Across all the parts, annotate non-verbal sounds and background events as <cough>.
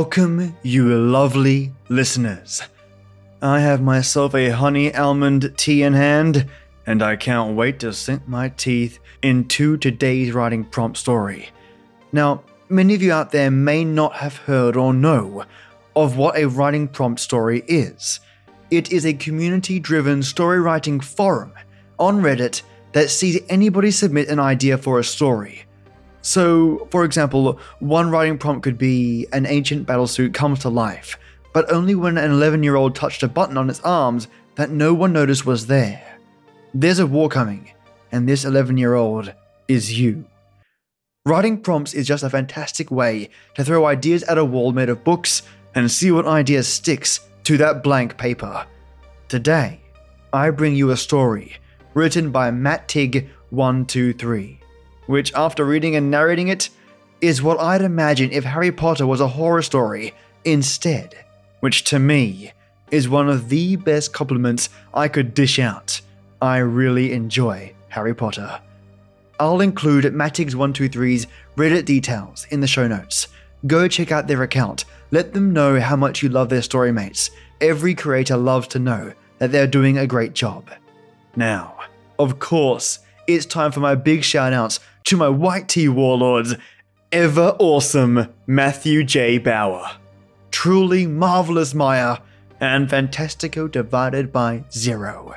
Welcome, you lovely listeners. I have myself a honey almond tea in hand, and I can't wait to sink my teeth into today's writing prompt story. Now, many of you out there may not have heard or know of what a writing prompt story is. It is a community driven story writing forum on Reddit that sees anybody submit an idea for a story. So, for example, one writing prompt could be an ancient battlesuit comes to life, but only when an 11 year old touched a button on its arms that no one noticed was there. There's a war coming, and this 11 year old is you. Writing prompts is just a fantastic way to throw ideas at a wall made of books and see what idea sticks to that blank paper. Today, I bring you a story written by Matig123 which, after reading and narrating it, is what I'd imagine if Harry Potter was a horror story instead, which to me is one of the best compliments I could dish out. I really enjoy Harry Potter. I'll include Matig123's Reddit details in the show notes. Go check out their account. Let them know how much you love their story mates. Every creator loves to know that they're doing a great job. Now, of course, it's time for my big shout outs to my white tea warlords, ever awesome Matthew J. Bauer. Truly marvelous Maya, and Fantastico divided by zero.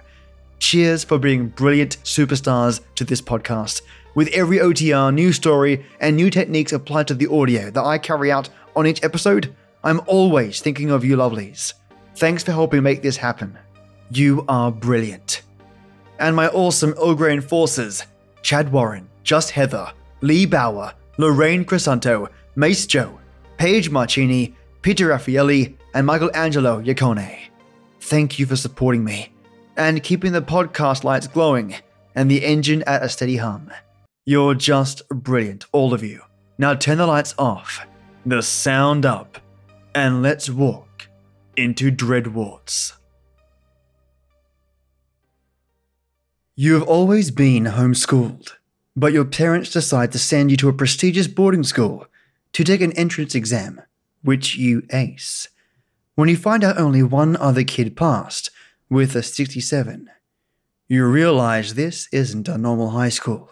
Cheers for being brilliant superstars to this podcast. With every OTR, new story, and new techniques applied to the audio that I carry out on each episode, I'm always thinking of you lovelies. Thanks for helping make this happen. You are brilliant. And my awesome Ilgrain forces, Chad Warren, just Heather, Lee Bauer, Lorraine Crisanto, Mace Joe, Paige Marcini, Peter Raffaelli, and Michelangelo Yacone. Thank you for supporting me and keeping the podcast lights glowing and the engine at a steady hum. You're just brilliant, all of you. Now turn the lights off, the sound up, and let's walk into Dreadwarts. You have always been homeschooled. But your parents decide to send you to a prestigious boarding school to take an entrance exam, which you ace. When you find out only one other kid passed, with a 67, you realize this isn't a normal high school,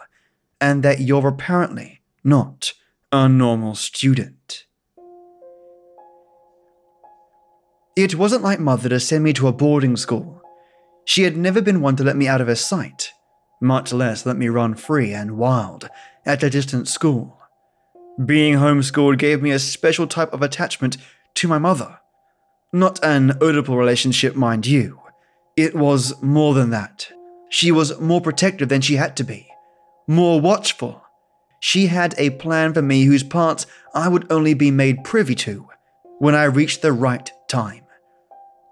and that you're apparently not a normal student. It wasn't like mother to send me to a boarding school. She had never been one to let me out of her sight much less let me run free and wild at a distant school. Being homeschooled gave me a special type of attachment to my mother. Not an Oedipal relationship, mind you. It was more than that. She was more protective than she had to be, more watchful. She had a plan for me whose parts I would only be made privy to when I reached the right time.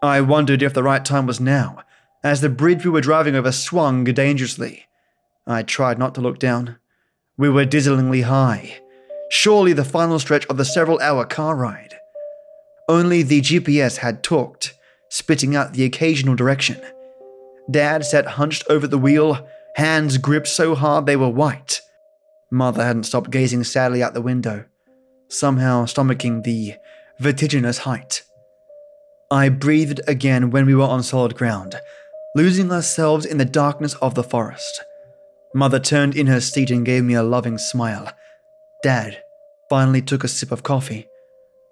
I wondered if the right time was now, as the bridge we were driving over swung dangerously. I tried not to look down. We were dizzlingly high, surely the final stretch of the several hour car ride. Only the GPS had talked, spitting out the occasional direction. Dad sat hunched over the wheel, hands gripped so hard they were white. Mother hadn't stopped gazing sadly out the window, somehow stomaching the vertiginous height. I breathed again when we were on solid ground, losing ourselves in the darkness of the forest. Mother turned in her seat and gave me a loving smile. Dad finally took a sip of coffee,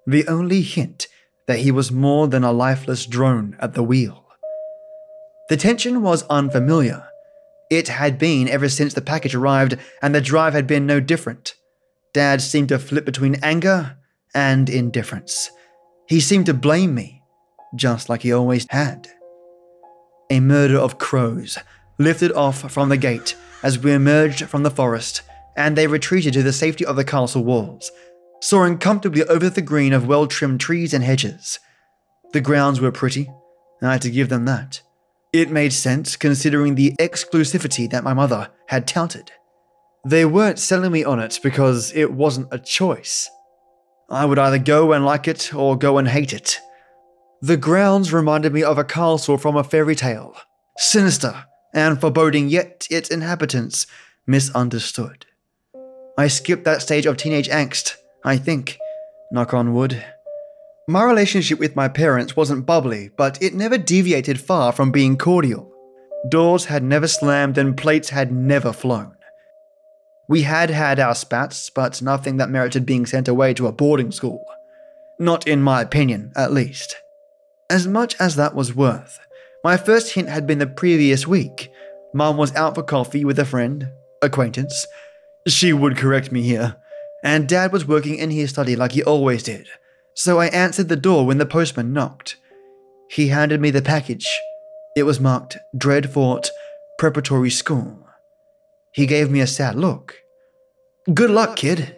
the only hint that he was more than a lifeless drone at the wheel. The tension was unfamiliar. It had been ever since the package arrived, and the drive had been no different. Dad seemed to flip between anger and indifference. He seemed to blame me, just like he always had a murder of crows, lifted off from the gate as we emerged from the forest, and they retreated to the safety of the castle walls, soaring comfortably over the green of well trimmed trees and hedges. The grounds were pretty, I had to give them that. It made sense considering the exclusivity that my mother had touted. They weren't selling me on it because it wasn't a choice. I would either go and like it or go and hate it. The grounds reminded me of a castle from a fairy tale, sinister and foreboding, yet its inhabitants misunderstood. I skipped that stage of teenage angst, I think, knock on wood, My relationship with my parents wasn't bubbly, but it never deviated far from being cordial. Doors had never slammed and plates had never flown. We had had our spats, but nothing that merited being sent away to a boarding school. Not in my opinion, at least. As much as that was worth, my first hint had been the previous week. Mum was out for coffee with a friend, acquaintance. She would correct me here. And Dad was working in his study like he always did. So I answered the door when the postman knocked. He handed me the package. It was marked Dreadfort Preparatory School. He gave me a sad look. Good luck, kid.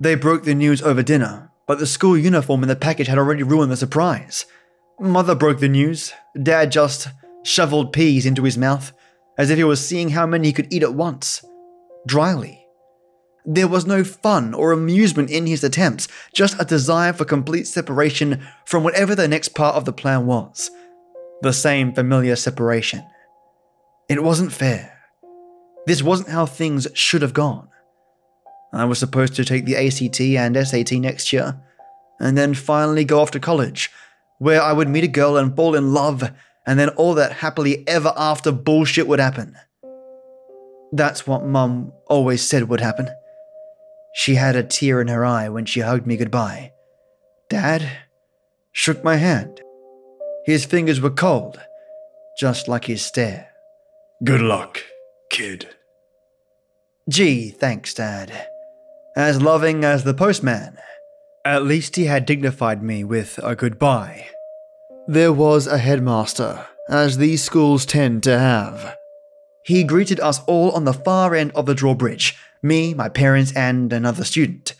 They broke the news over dinner, but the school uniform in the package had already ruined the surprise. Mother broke the news. Dad just shoveled peas into his mouth, as if he was seeing how many he could eat at once. Dryly. There was no fun or amusement in his attempts, just a desire for complete separation from whatever the next part of the plan was. The same familiar separation. It wasn't fair. This wasn't how things should have gone. I was supposed to take the ACT and SAT next year, and then finally go off to college, where I would meet a girl and fall in love, and then all that happily ever after bullshit would happen. That's what Mum always said would happen. She had a tear in her eye when she hugged me goodbye. Dad shook my hand. His fingers were cold, just like his stare. Good luck, kid. Gee, thanks, Dad. As loving as the postman. At least he had dignified me with a goodbye. There was a headmaster, as these schools tend to have. He greeted us all on the far end of the drawbridge me, my parents, and another student.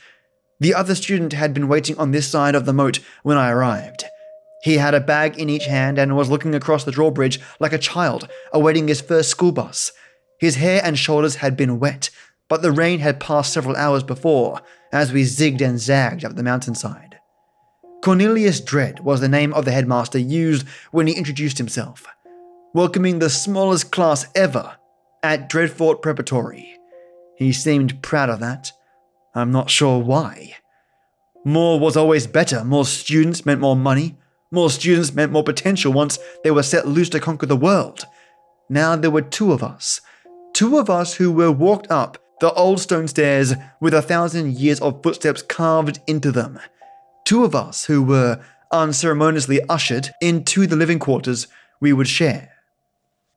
The other student had been waiting on this side of the moat when I arrived. He had a bag in each hand and was looking across the drawbridge like a child awaiting his first school bus. His hair and shoulders had been wet, but the rain had passed several hours before as we zigged and zagged up the mountainside. Cornelius Dread was the name of the headmaster used when he introduced himself, welcoming the smallest class ever at Dreadfort Preparatory. He seemed proud of that. I'm not sure why. More was always better. More students meant more money. More students meant more potential once they were set loose to conquer the world. Now there were two of us. Two of us who were walked up the old stone stairs with a thousand years of footsteps carved into them. Two of us who were unceremoniously ushered into the living quarters we would share.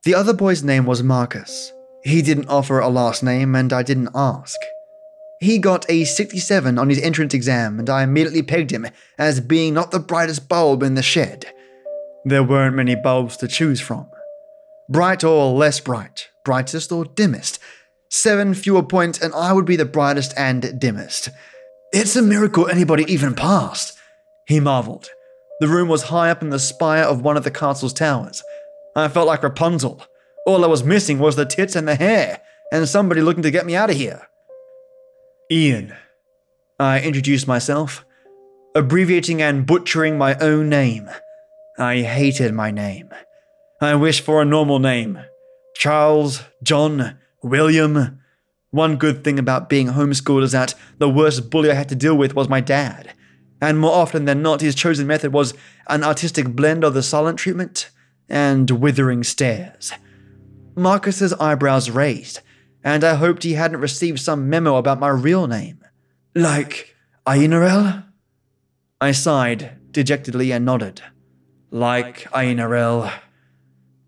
The other boy's name was Marcus. He didn't offer a last name, and I didn't ask. He got a 67 on his entrance exam, and I immediately pegged him as being not the brightest bulb in the shed. There weren't many bulbs to choose from. Bright or less bright, brightest or dimmest. Seven fewer points, and I would be the brightest and dimmest. It's a miracle anybody even passed, he marveled. The room was high up in the spire of one of the castle's towers. I felt like Rapunzel. All I was missing was the tits and the hair, and somebody looking to get me out of here. Ian. I introduced myself, abbreviating and butchering my own name. I hated my name. I wished for a normal name Charles, John, William. One good thing about being homeschooled is that the worst bully I had to deal with was my dad. And more often than not, his chosen method was an artistic blend of the silent treatment and withering stares. Marcus's eyebrows raised, and I hoped he hadn't received some memo about my real name. Like Ainarel? I sighed dejectedly and nodded. Like Ainarel.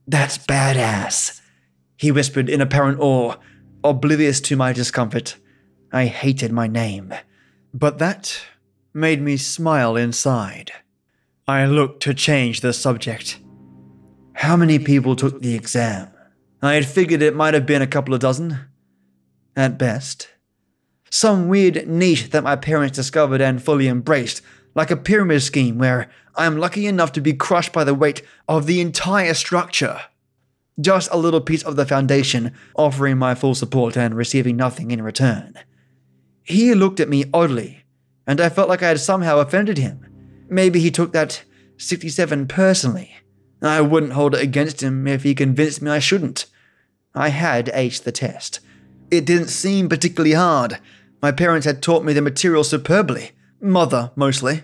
That's badass, he whispered in apparent awe, oblivious to my discomfort. I hated my name. But that made me smile inside. I looked to change the subject. How many people took the exam? I had figured it might have been a couple of dozen. At best. Some weird niche that my parents discovered and fully embraced, like a pyramid scheme where I am lucky enough to be crushed by the weight of the entire structure. Just a little piece of the foundation, offering my full support and receiving nothing in return. He looked at me oddly, and I felt like I had somehow offended him. Maybe he took that 67 personally. I wouldn't hold it against him if he convinced me I shouldn't. I had aced the test. It didn't seem particularly hard. My parents had taught me the material superbly. Mother, mostly.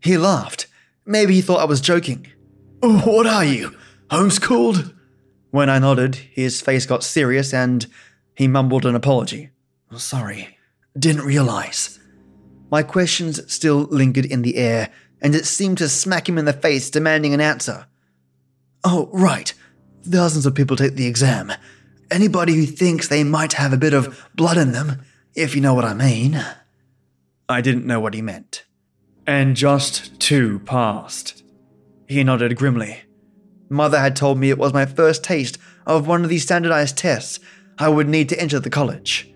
He laughed. Maybe he thought I was joking. What are you? Homeschooled? When I nodded, his face got serious and he mumbled an apology. Oh, sorry, didn't realize. My questions still lingered in the air, and it seemed to smack him in the face, demanding an answer. Oh, right. Thousands of people take the exam. Anybody who thinks they might have a bit of blood in them, if you know what I mean. I didn't know what he meant. And just two passed. He nodded grimly. Mother had told me it was my first taste of one of these standardized tests I would need to enter the college.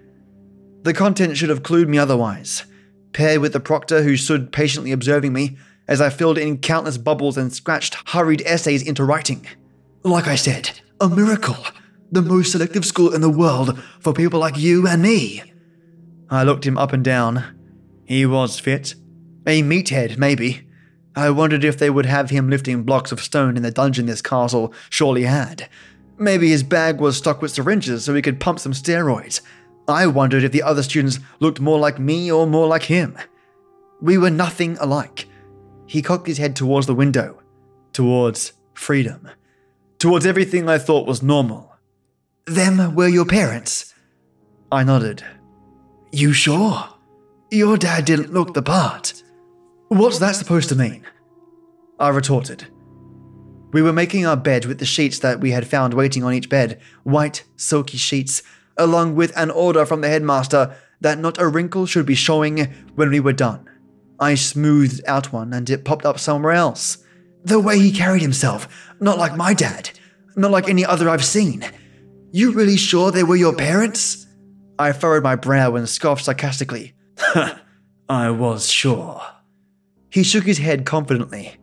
The content should have clued me otherwise, paired with the proctor who stood patiently observing me as I filled in countless bubbles and scratched hurried essays into writing. Like I said, a miracle. The most selective school in the world for people like you and me. I looked him up and down. He was fit. A meathead, maybe. I wondered if they would have him lifting blocks of stone in the dungeon this castle surely had. Maybe his bag was stocked with syringes so he could pump some steroids. I wondered if the other students looked more like me or more like him. We were nothing alike. He cocked his head towards the window, towards freedom, towards everything I thought was normal. Them were your parents? I nodded. You sure? Your dad didn't look the part. What's that supposed to mean? I retorted. We were making our bed with the sheets that we had found waiting on each bed, white, silky sheets, along with an order from the headmaster that not a wrinkle should be showing when we were done. I smoothed out one and it popped up somewhere else. The way he carried himself, not like my dad, not like any other I've seen. You really sure they were your parents? I furrowed my brow and scoffed sarcastically. <laughs> I was sure. He shook his head confidently,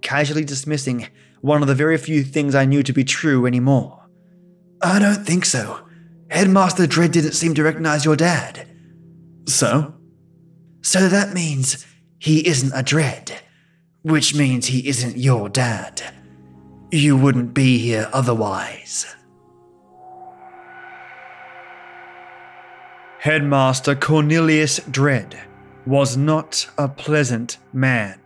casually dismissing one of the very few things I knew to be true anymore. I don't think so. Headmaster Dread didn't seem to recognize your dad. So? So that means he isn't a Dread, which means he isn't your dad. You wouldn't be here otherwise. Headmaster Cornelius Dread was not a pleasant man.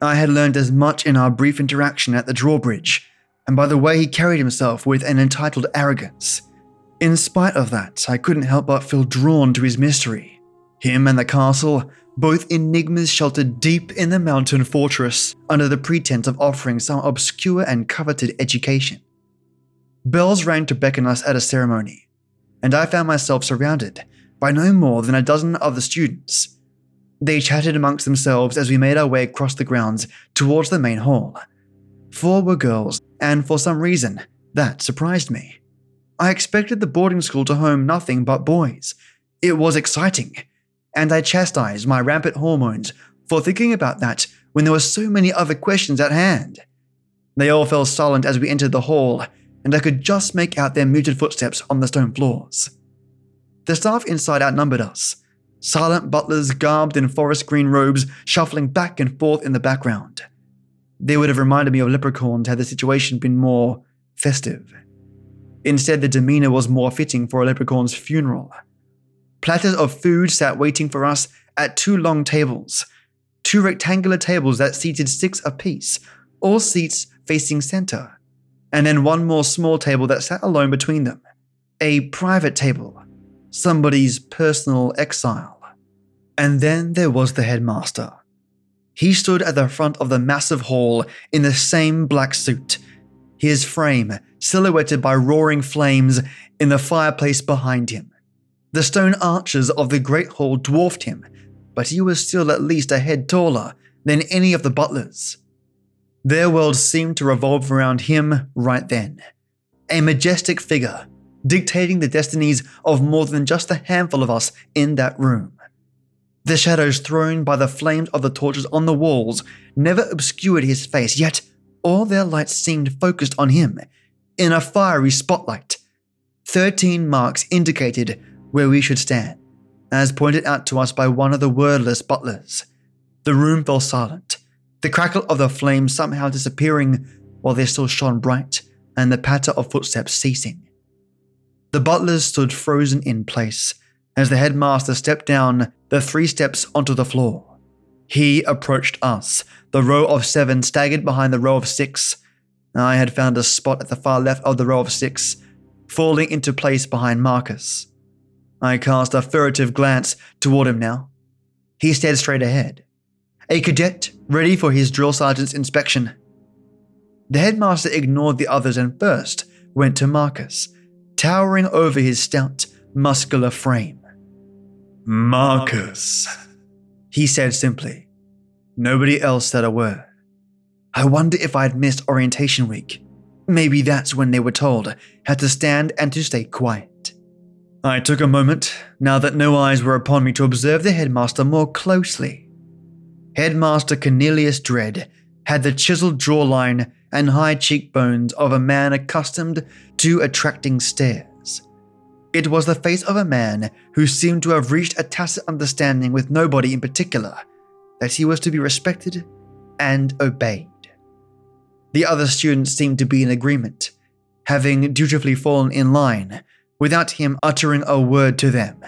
I had learned as much in our brief interaction at the drawbridge, and by the way he carried himself with an entitled arrogance. In spite of that, I couldn't help but feel drawn to his mystery. Him and the castle, both enigmas sheltered deep in the mountain fortress under the pretense of offering some obscure and coveted education. Bells rang to beckon us at a ceremony, and I found myself surrounded by no more than a dozen other students they chatted amongst themselves as we made our way across the grounds towards the main hall. Four were girls, and for some reason, that surprised me. I expected the boarding school to home nothing but boys. It was exciting, and I chastised my rampant hormones for thinking about that when there were so many other questions at hand. They all fell silent as we entered the hall, and I could just make out their muted footsteps on the stone floors. The staff inside outnumbered us, silent butlers garbed in forest green robes shuffling back and forth in the background. They would have reminded me of leprechauns had the situation been more festive. Instead, the demeanor was more fitting for a leprechaun's funeral. Platters of food sat waiting for us at two long tables, two rectangular tables that seated six apiece, all seats facing center, and then one more small table that sat alone between them, a private table somebody's personal exile. And then there was the headmaster. He stood at the front of the massive hall in the same black suit, his frame silhouetted by roaring flames in the fireplace behind him. The stone arches of the great hall dwarfed him, but he was still at least a head taller than any of the butlers. Their world seemed to revolve around him right then. A majestic figure dictating the destinies of more than just a handful of us in that room. The shadows thrown by the flames of the torches on the walls never obscured his face, yet all their light seemed focused on him in a fiery spotlight. Thirteen marks indicated where we should stand, as pointed out to us by one of the wordless butlers. The room fell silent, the crackle of the flames somehow disappearing while they still shone bright, and the patter of footsteps ceasing. The butlers stood frozen in place as the headmaster stepped down the three steps onto the floor. He approached us. The row of seven staggered behind the row of six. I had found a spot at the far left of the row of six, falling into place behind Marcus. I cast a furtive glance toward him now. He stared straight ahead, a cadet ready for his drill sergeant's inspection. The headmaster ignored the others and first went to Marcus, towering over his stout, muscular frame. Marcus, he said simply. Nobody else said a word. I wonder if I'd missed orientation week. Maybe that's when they were told how to stand and to stay quiet. I took a moment, now that no eyes were upon me, to observe the headmaster more closely. Headmaster Cornelius Dread had the chiseled jawline and high cheekbones of a man accustomed to attracting stares. It was the face of a man who seemed to have reached a tacit understanding with nobody in particular that he was to be respected and obeyed. The other students seemed to be in agreement, having dutifully fallen in line without him uttering a word to them.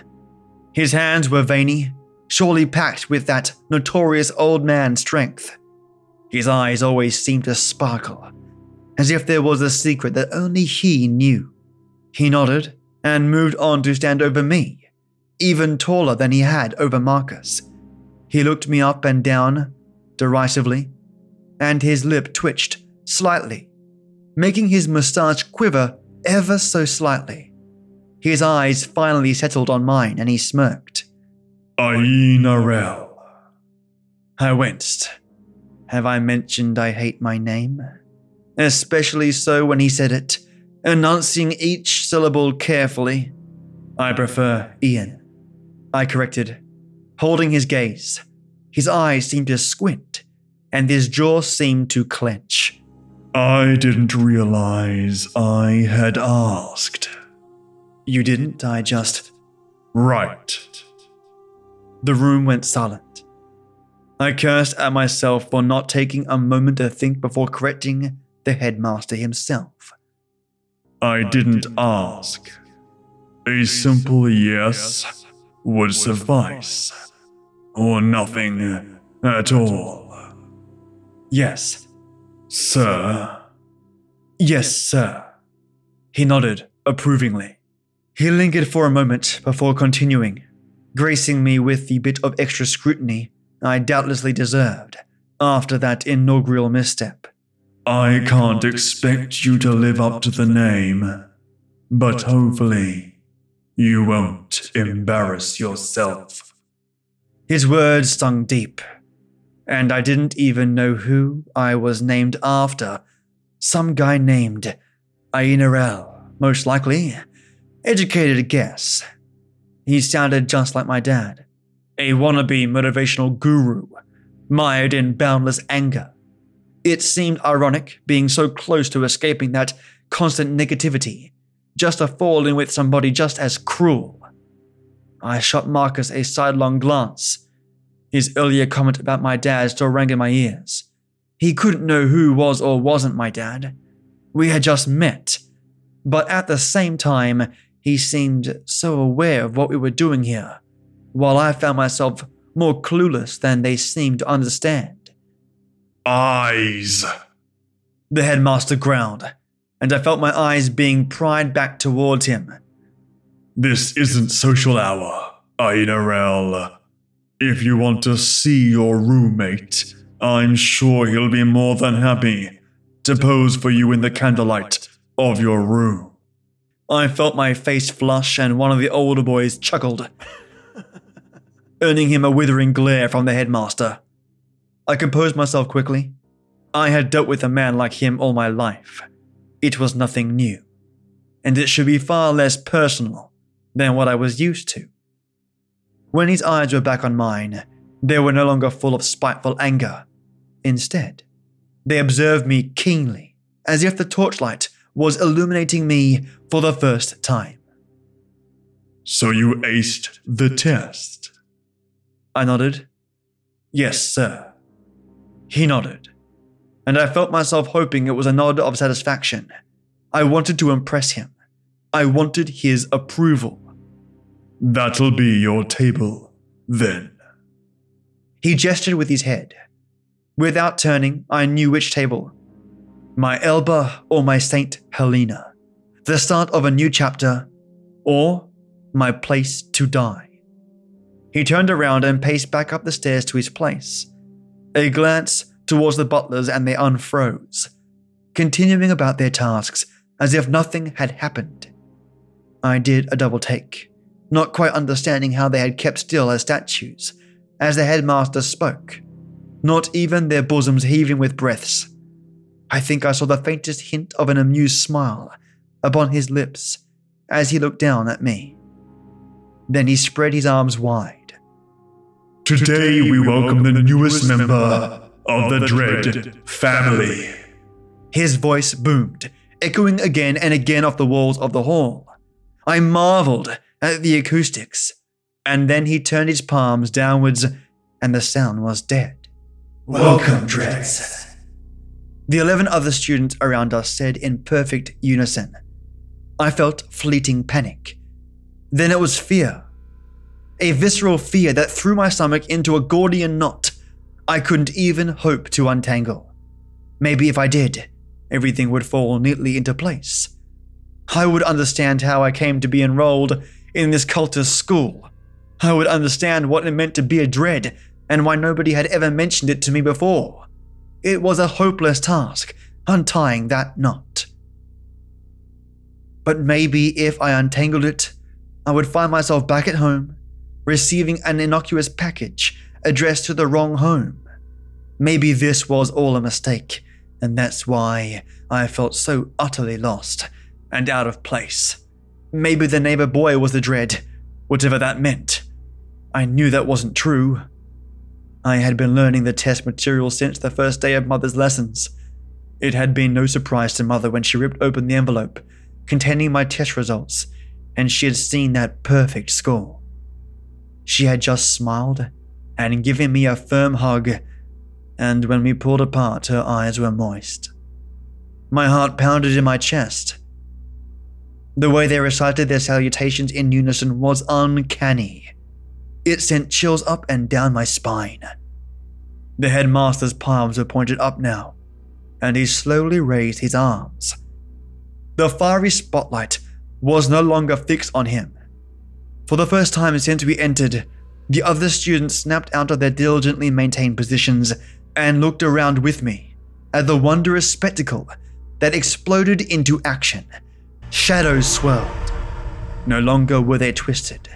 His hands were veiny, surely packed with that notorious old man strength. His eyes always seemed to sparkle, as if there was a secret that only he knew. He nodded and moved on to stand over me, even taller than he had over Marcus. He looked me up and down, derisively, and his lip twitched slightly, making his moustache quiver ever so slightly. His eyes finally settled on mine and he smirked. Ainarel. I winced. Have I mentioned I hate my name? Especially so when he said it, announcing each syllable carefully. I prefer Ian. I corrected, holding his gaze. His eyes seemed to squint, and his jaw seemed to clench. I didn't realize I had asked. You didn't, I just. Right. The room went silent. I cursed at myself for not taking a moment to think before correcting the headmaster himself. I didn't ask. A simple yes would suffice. Or nothing at all. Yes. Sir, Yes, sir. He nodded approvingly. He lingered for a moment before continuing, gracing me with the bit of extra scrutiny I doubtlessly deserved after that inaugural misstep. I can't expect you to live up to the name, but hopefully you won't embarrass yourself. His words stung deep, and I didn't even know who I was named after. Some guy named Ainarel, most likely. Educated guess. He sounded just like my dad, a wannabe motivational guru, mired in boundless anger. It seemed ironic being so close to escaping that constant negativity, just to fall in with somebody just as cruel. I shot Marcus a sidelong glance. His earlier comment about my dad still rang in my ears. He couldn't know who was or wasn't my dad. We had just met. But at the same time, he seemed so aware of what we were doing here, while I found myself more clueless than they seemed to understand. Eyes. The headmaster growled, and I felt my eyes being pried back towards him. This isn't social hour, Ainarel. If you want to see your roommate, I'm sure he'll be more than happy to pose for you in the candlelight of your room. I felt my face flush, and one of the older boys chuckled, earning him a withering glare from the headmaster. I composed myself quickly. I had dealt with a man like him all my life. It was nothing new, and it should be far less personal than what I was used to. When his eyes were back on mine, they were no longer full of spiteful anger. Instead, they observed me keenly, as if the torchlight was illuminating me for the first time. So you aced the test. I nodded. Yes, sir. He nodded, and I felt myself hoping it was a nod of satisfaction. I wanted to impress him. I wanted his approval. That'll be your table, then. He gestured with his head. Without turning, I knew which table. My Elba or my Saint Helena. The start of a new chapter, or my place to die. He turned around and paced back up the stairs to his place. A glance towards the butlers and they unfroze, continuing about their tasks as if nothing had happened. I did a double take, not quite understanding how they had kept still as statues, as the headmaster spoke, not even their bosoms heaving with breaths. I think I saw the faintest hint of an amused smile upon his lips as he looked down at me. Then he spread his arms wide. Today we welcome the newest member of the Dread family. His voice boomed, echoing again and again off the walls of the hall. I marveled at the acoustics, and then he turned his palms downwards, and the sound was dead. Welcome, Dreads. The eleven other students around us said in perfect unison. I felt fleeting panic. Then it was fear. A visceral fear that threw my stomach into a Gordian knot I couldn't even hope to untangle. Maybe if I did, everything would fall neatly into place. I would understand how I came to be enrolled in this cultist school. I would understand what it meant to be a dread and why nobody had ever mentioned it to me before. It was a hopeless task, untying that knot. But maybe if I untangled it, I would find myself back at home, receiving an innocuous package addressed to the wrong home. Maybe this was all a mistake, and that's why I felt so utterly lost and out of place. Maybe the neighbor boy was the dread, whatever that meant. I knew that wasn't true. I had been learning the test material since the first day of Mother's lessons. It had been no surprise to Mother when she ripped open the envelope containing my test results, and she had seen that perfect score. She had just smiled and given me a firm hug, and when we pulled apart, her eyes were moist. My heart pounded in my chest. The way they recited their salutations in unison was uncanny. It sent chills up and down my spine. The headmaster's palms were pointed up now, and he slowly raised his arms. The fiery spotlight was no longer fixed on him. For the first time since we entered, the other students snapped out of their diligently maintained positions and looked around with me at the wondrous spectacle that exploded into action. Shadows swirled. No longer were they twisted,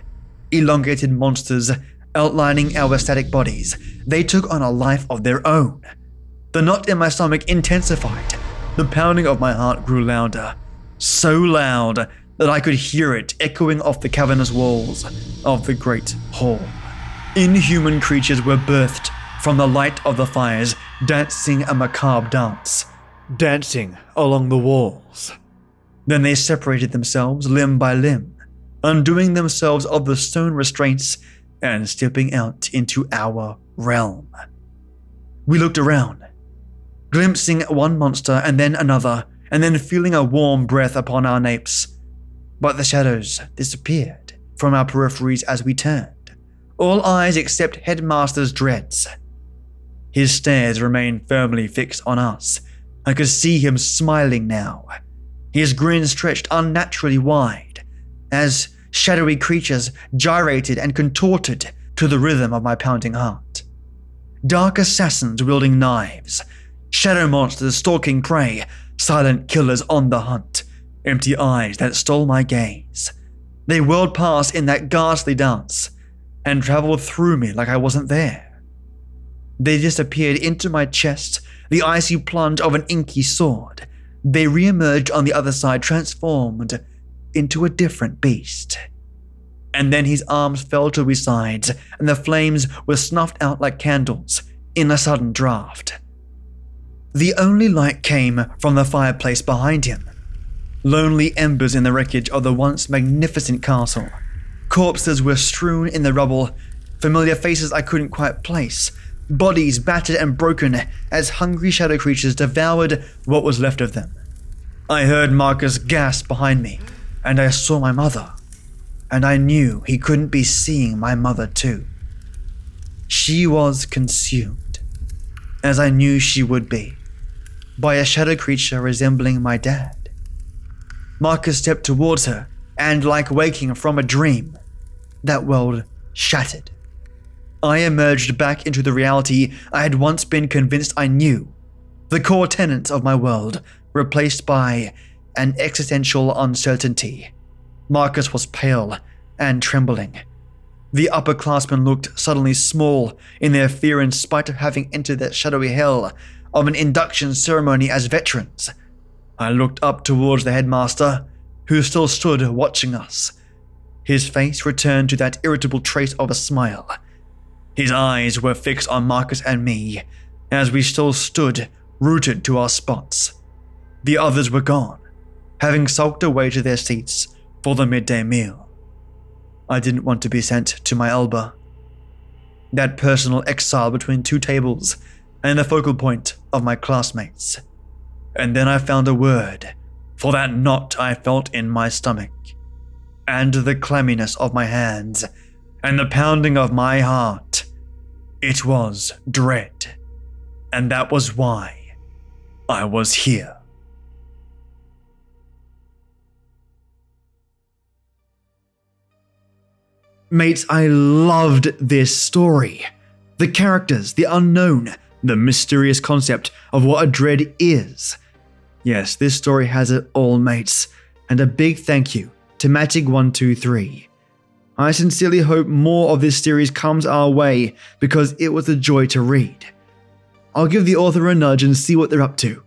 elongated monsters outlining our static bodies. They took on a life of their own. The knot in my stomach intensified. The pounding of my heart grew louder so loud that I could hear it echoing off the cavernous walls of the great hall. Inhuman creatures were birthed from the light of the fires, dancing a macabre dance, dancing along the walls. Then they separated themselves limb by limb, undoing themselves of the stone restraints and stepping out into our realm. We looked around, glimpsing one monster and then another and then feeling a warm breath upon our napes. But the shadows disappeared from our peripheries as we turned, all eyes except Headmaster Dread's. His stares remained firmly fixed on us. I could see him smiling now. His grin stretched unnaturally wide as shadowy creatures gyrated and contorted to the rhythm of my pounding heart. Dark assassins wielding knives, shadow monsters stalking prey, silent killers on the hunt, empty eyes that stole my gaze. They whirled past in that ghastly dance and traveled through me like I wasn't there. They disappeared into my chest, the icy plunge of an inky sword. They reemerged on the other side, transformed into a different beast. And then his arms fell to his sides, and the flames were snuffed out like candles in a sudden draft. The only light came from the fireplace behind him. Lonely embers in the wreckage of the once magnificent castle. Corpses were strewn in the rubble, familiar faces I couldn't quite place, bodies battered and broken as hungry shadow creatures devoured what was left of them. I heard Marcus gasp behind me, and I saw my mother. And I knew he couldn't be seeing my mother too. She was consumed, as I knew she would be, by a shadow creature resembling my dad. Marcus stepped towards her, and like waking from a dream, that world shattered. I emerged back into the reality I had once been convinced I knew, the core tenets of my world, replaced by an existential uncertainty. Marcus was pale and trembling. The upperclassmen looked suddenly small in their fear in spite of having entered that shadowy hell of an induction ceremony as veterans. I looked up towards the headmaster, who still stood watching us. His face returned to that irritable trace of a smile. His eyes were fixed on Marcus and me, as we still stood rooted to our spots. The others were gone, having sulked away to their seats for the midday meal. I didn't want to be sent to my Elba. That personal exile between two tables and the focal point of my classmates. And then I found a word for that knot I felt in my stomach, and the clamminess of my hands, and the pounding of my heart. It was dread. And that was why I was here. Mates, I loved this story. The characters, the unknown, the mysterious concept of what a dread is. Yes, this story has it all, mates. And a big thank you to Matig123. I sincerely hope more of this series comes our way because it was a joy to read. I'll give the author a nudge and see what they're up to.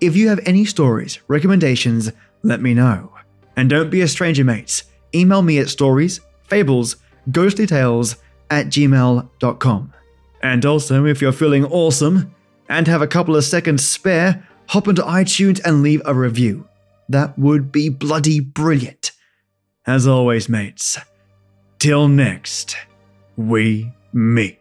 If you have any stories, recommendations, let me know. And don't be a stranger, mates. Email me at stories, fables, ghostly tales at gmail.com. And also, if you're feeling awesome and have a couple of seconds spare, hop into iTunes and leave a review. That would be bloody brilliant. As always, mates, till next we meet.